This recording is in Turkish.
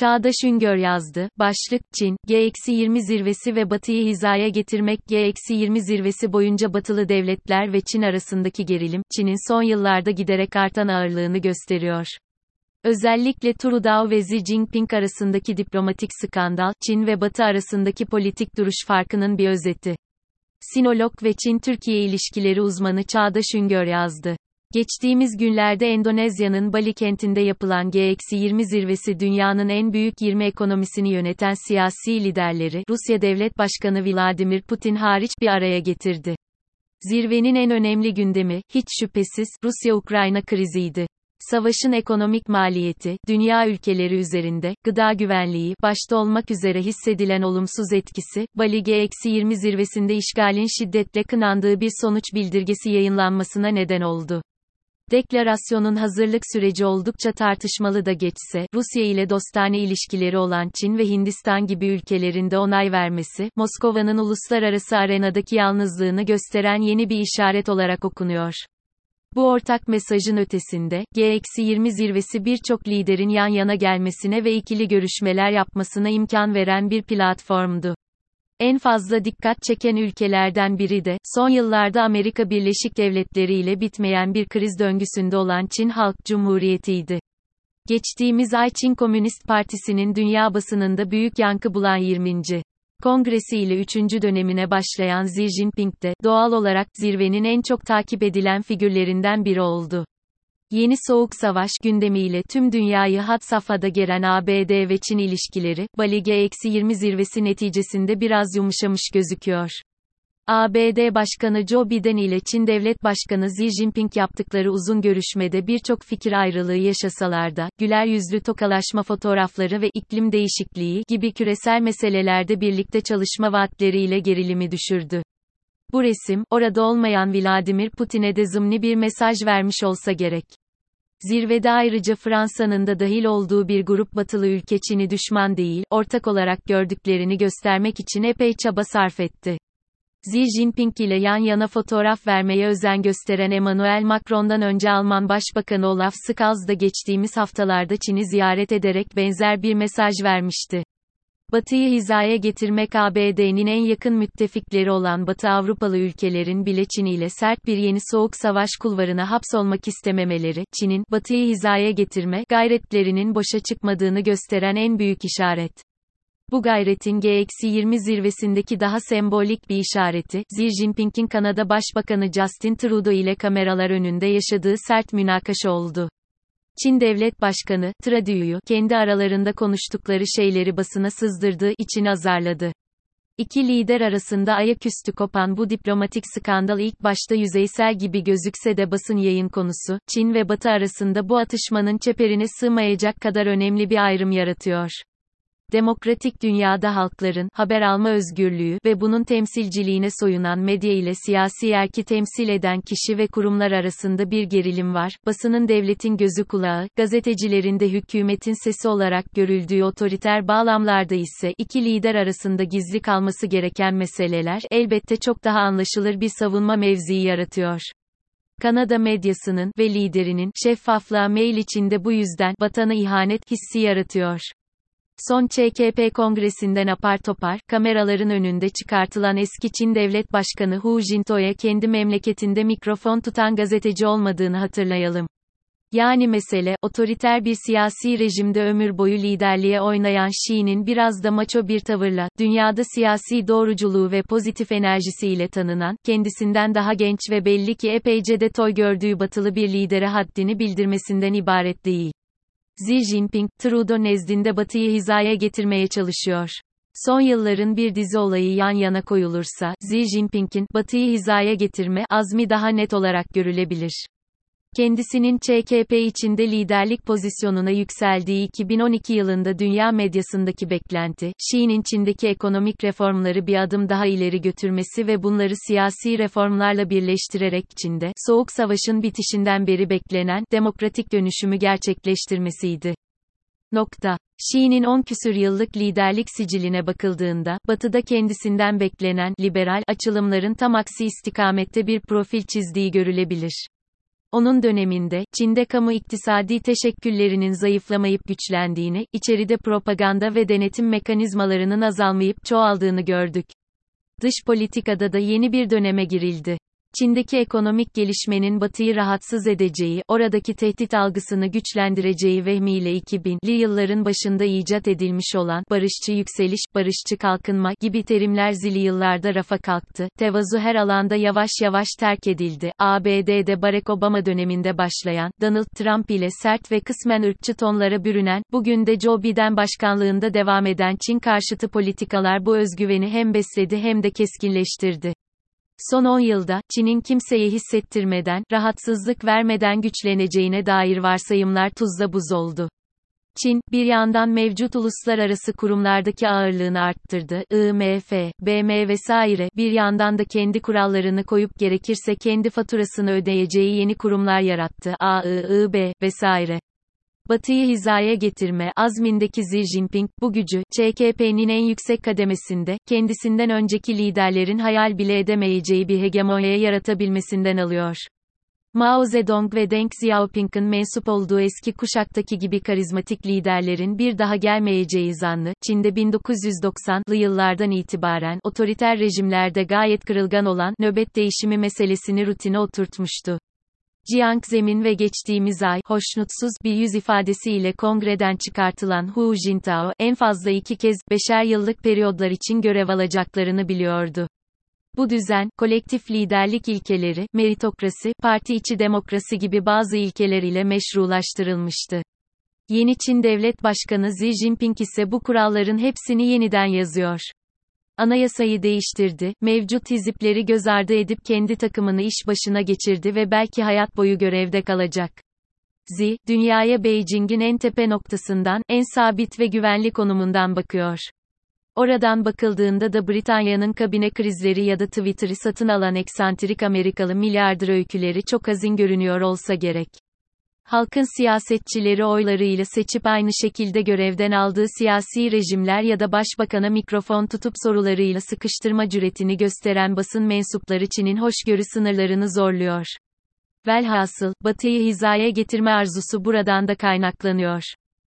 Çağdaş Üngör yazdı. Başlık, Çin, G-20 zirvesi ve Batı'yı hizaya getirmek G-20 zirvesi boyunca batılı devletler ve Çin arasındaki gerilim, Çin'in son yıllarda giderek artan ağırlığını gösteriyor. Özellikle Trudeau ve Xi Jinping arasındaki diplomatik skandal, Çin ve Batı arasındaki politik duruş farkının bir özeti. Sinolog ve Çin-Türkiye ilişkileri uzmanı Çağdaş Üngör yazdı. Geçtiğimiz günlerde Endonezya'nın Bali kentinde yapılan G-20 zirvesi dünyanın en büyük 20 ekonomisini yöneten siyasi liderleri, Rusya Devlet Başkanı Vladimir Putin hariç bir araya getirdi. Zirvenin en önemli gündemi, hiç şüphesiz, Rusya-Ukrayna kriziydi. Savaşın ekonomik maliyeti, dünya ülkeleri üzerinde, gıda güvenliği, başta olmak üzere hissedilen olumsuz etkisi, Bali G-20 zirvesinde işgalin şiddetle kınandığı bir sonuç bildirgesi yayınlanmasına neden oldu. Deklarasyonun hazırlık süreci oldukça tartışmalı da geçse, Rusya ile dostane ilişkileri olan Çin ve Hindistan gibi ülkelerinde onay vermesi, Moskova'nın uluslararası arenadaki yalnızlığını gösteren yeni bir işaret olarak okunuyor. Bu ortak mesajın ötesinde, G-20 zirvesi birçok liderin yan yana gelmesine ve ikili görüşmeler yapmasına imkan veren bir platformdu. En fazla dikkat çeken ülkelerden biri de, son yıllarda Amerika Birleşik Devletleri ile bitmeyen bir kriz döngüsünde olan Çin Halk Cumhuriyeti'ydi. Geçtiğimiz ay Çin Komünist Partisi'nin dünya basınında büyük yankı bulan 20. Kongresi ile 3. dönemine başlayan Xi Jinping de, doğal olarak, zirvenin en çok takip edilen figürlerinden biri oldu. Yeni soğuk savaş gündemiyle tüm dünyayı had safhada geren ABD ve Çin ilişkileri, Bali G-20 zirvesi neticesinde biraz yumuşamış gözüküyor. ABD Başkanı Joe Biden ile Çin Devlet Başkanı Xi Jinping yaptıkları uzun görüşmede birçok fikir ayrılığı yaşasalar da, güler yüzlü tokalaşma fotoğrafları ve iklim değişikliği gibi küresel meselelerde birlikte çalışma vaatleriyle gerilimi düşürdü. Bu resim, orada olmayan Vladimir Putin'e de zımni bir mesaj vermiş olsa gerek. Zirvede ayrıca Fransa'nın da dahil olduğu bir grup batılı ülke Çin'i düşman değil, ortak olarak gördüklerini göstermek için epey çaba sarf etti. Xi Jinping ile yan yana fotoğraf vermeye özen gösteren Emmanuel Macron'dan önce Alman Başbakanı Olaf Scholz da geçtiğimiz haftalarda Çin'i ziyaret ederek benzer bir mesaj vermişti. Batı'yı hizaya getirmek ABD'nin en yakın müttefikleri olan Batı Avrupalı ülkelerin bile Çin ile sert bir yeni soğuk savaş kulvarına hapsolmak istememeleri, Çin'in, Batı'yı hizaya getirme, gayretlerinin boşa çıkmadığını gösteren en büyük işaret. Bu gayretin G-20 zirvesindeki daha sembolik bir işareti, Xi Jinping'in Kanada Başbakanı Justin Trudeau ile kameralar önünde yaşadığı sert münakaşa oldu. Çin Devlet Başkanı, Trudeau'yu, kendi aralarında konuştukları şeyleri basına sızdırdığı için azarladı. İki lider arasında ayaküstü kopan bu diplomatik skandal ilk başta yüzeysel gibi gözükse de basın yayın konusu, Çin ve Batı arasında bu atışmanın çeperine sığmayacak kadar önemli bir ayrım yaratıyor. Demokratik dünyada halkların, haber alma özgürlüğü ve bunun temsilciliğine soyunan medya ile siyasi erki temsil eden kişi ve kurumlar arasında bir gerilim var. Basının devletin gözü kulağı, gazetecilerin de hükümetin sesi olarak görüldüğü otoriter bağlamlarda ise iki lider arasında gizli kalması gereken meseleler elbette çok daha anlaşılır bir savunma mevzii yaratıyor. Kanada medyasının ve liderinin şeffaflığa mail içinde bu yüzden vatana ihanet hissi yaratıyor. Son ÇKP kongresinden apar topar, kameraların önünde çıkartılan eski Çin Devlet Başkanı Hu Jintao'ya kendi memleketinde mikrofon tutan gazeteci olmadığını hatırlayalım. Yani mesele, otoriter bir siyasi rejimde ömür boyu liderliğe oynayan Xi'nin biraz da maço bir tavırla, dünyada siyasi doğruculuğu ve pozitif enerjisiyle tanınan, kendisinden daha genç ve belli ki epeyce de toy gördüğü batılı bir lidere haddini bildirmesinden ibaret değil. Xi Jinping, Trudeau nezdinde Batı'yı hizaya getirmeye çalışıyor. Son yılların bir dizi olayı yan yana koyulursa, Xi Jinping'in, Batı'yı hizaya getirme, azmi daha net olarak görülebilir. Kendisinin ÇKP içinde liderlik pozisyonuna yükseldiği 2012 yılında dünya medyasındaki beklenti, Xi'nin Çin'deki ekonomik reformları bir adım daha ileri götürmesi ve bunları siyasi reformlarla birleştirerek Çin'de, Soğuk Savaş'ın bitişinden beri beklenen, demokratik dönüşümü gerçekleştirmesiydi. Nokta. Xi'nin 10 küsür yıllık liderlik siciline bakıldığında, batıda kendisinden beklenen, liberal, açılımların tam aksi istikamette bir profil çizdiği görülebilir. Onun döneminde, Çin'de kamu iktisadi teşekküllerinin zayıflamayıp güçlendiğini, içeride propaganda ve denetim mekanizmalarının azalmayıp çoğaldığını gördük. Dış politikada da yeni bir döneme girildi. Çin'deki ekonomik gelişmenin Batı'yı rahatsız edeceği, oradaki tehdit algısını güçlendireceği vehmiyle 2000'li yılların başında icat edilmiş olan barışçı yükseliş, barışçı kalkınma gibi terimler zili yıllarda rafa kalktı. Tevazu her alanda yavaş yavaş terk edildi. ABD'de Barack Obama döneminde başlayan, Donald Trump ile sert ve kısmen ırkçı tonlara bürünen, bugün de Joe Biden başkanlığında devam eden Çin karşıtı politikalar bu özgüveni hem besledi hem de keskinleştirdi. Son 10 yılda, Çin'in kimseye hissettirmeden, rahatsızlık vermeden güçleneceğine dair varsayımlar tuzla buz oldu. Çin, bir yandan mevcut uluslararası kurumlardaki ağırlığını arttırdı, IMF, BM vesaire, bir yandan da kendi kurallarını koyup gerekirse kendi faturasını ödeyeceği yeni kurumlar yarattı, AIIB, vesaire. Batı'yı hizaya getirme azmindeki Xi Jinping, bu gücü, ÇKP'nin en yüksek kademesinde, kendisinden önceki liderlerin hayal bile edemeyeceği bir hegemonya yaratabilmesinden alıyor. Mao Zedong ve Deng Xiaoping'in mensup olduğu eski kuşaktaki gibi karizmatik liderlerin bir daha gelmeyeceği zannı, Çin'de 1990'lı yıllardan itibaren otoriter rejimlerde gayet kırılgan olan nöbet değişimi meselesini rutine oturtmuştu. Jiang Zemin ve geçtiğimiz ay, hoşnutsuz bir yüz ifadesiyle kongreden çıkartılan Hu Jintao, en fazla iki kez, beşer yıllık periyodlar için görev alacaklarını biliyordu. Bu düzen, kolektif liderlik ilkeleri, meritokrasi, parti içi demokrasi gibi bazı ilkeler ile meşrulaştırılmıştı. Yeni Çin Devlet Başkanı Xi Jinping ise bu kuralların hepsini yeniden yazıyor. Anayasayı değiştirdi, mevcut hizipleri göz ardı edip kendi takımını iş başına geçirdi ve belki hayat boyu görevde kalacak. Xi, dünyaya Beijing'in en tepe noktasından, en sabit ve güvenli konumundan bakıyor. Oradan bakıldığında da Britanya'nın kabine krizleri ya da Twitter'ı satın alan eksantrik Amerikalı milyarder öyküleri çok azin görünüyor olsa gerek. Halkın siyasetçileri oylarıyla seçip aynı şekilde görevden aldığı siyasi rejimler ya da başbakana mikrofon tutup sorularıyla sıkıştırma cüretini gösteren basın mensupları Çin'in hoşgörü sınırlarını zorluyor. Velhasıl, Batı'yı hizaya getirme arzusu buradan da kaynaklanıyor.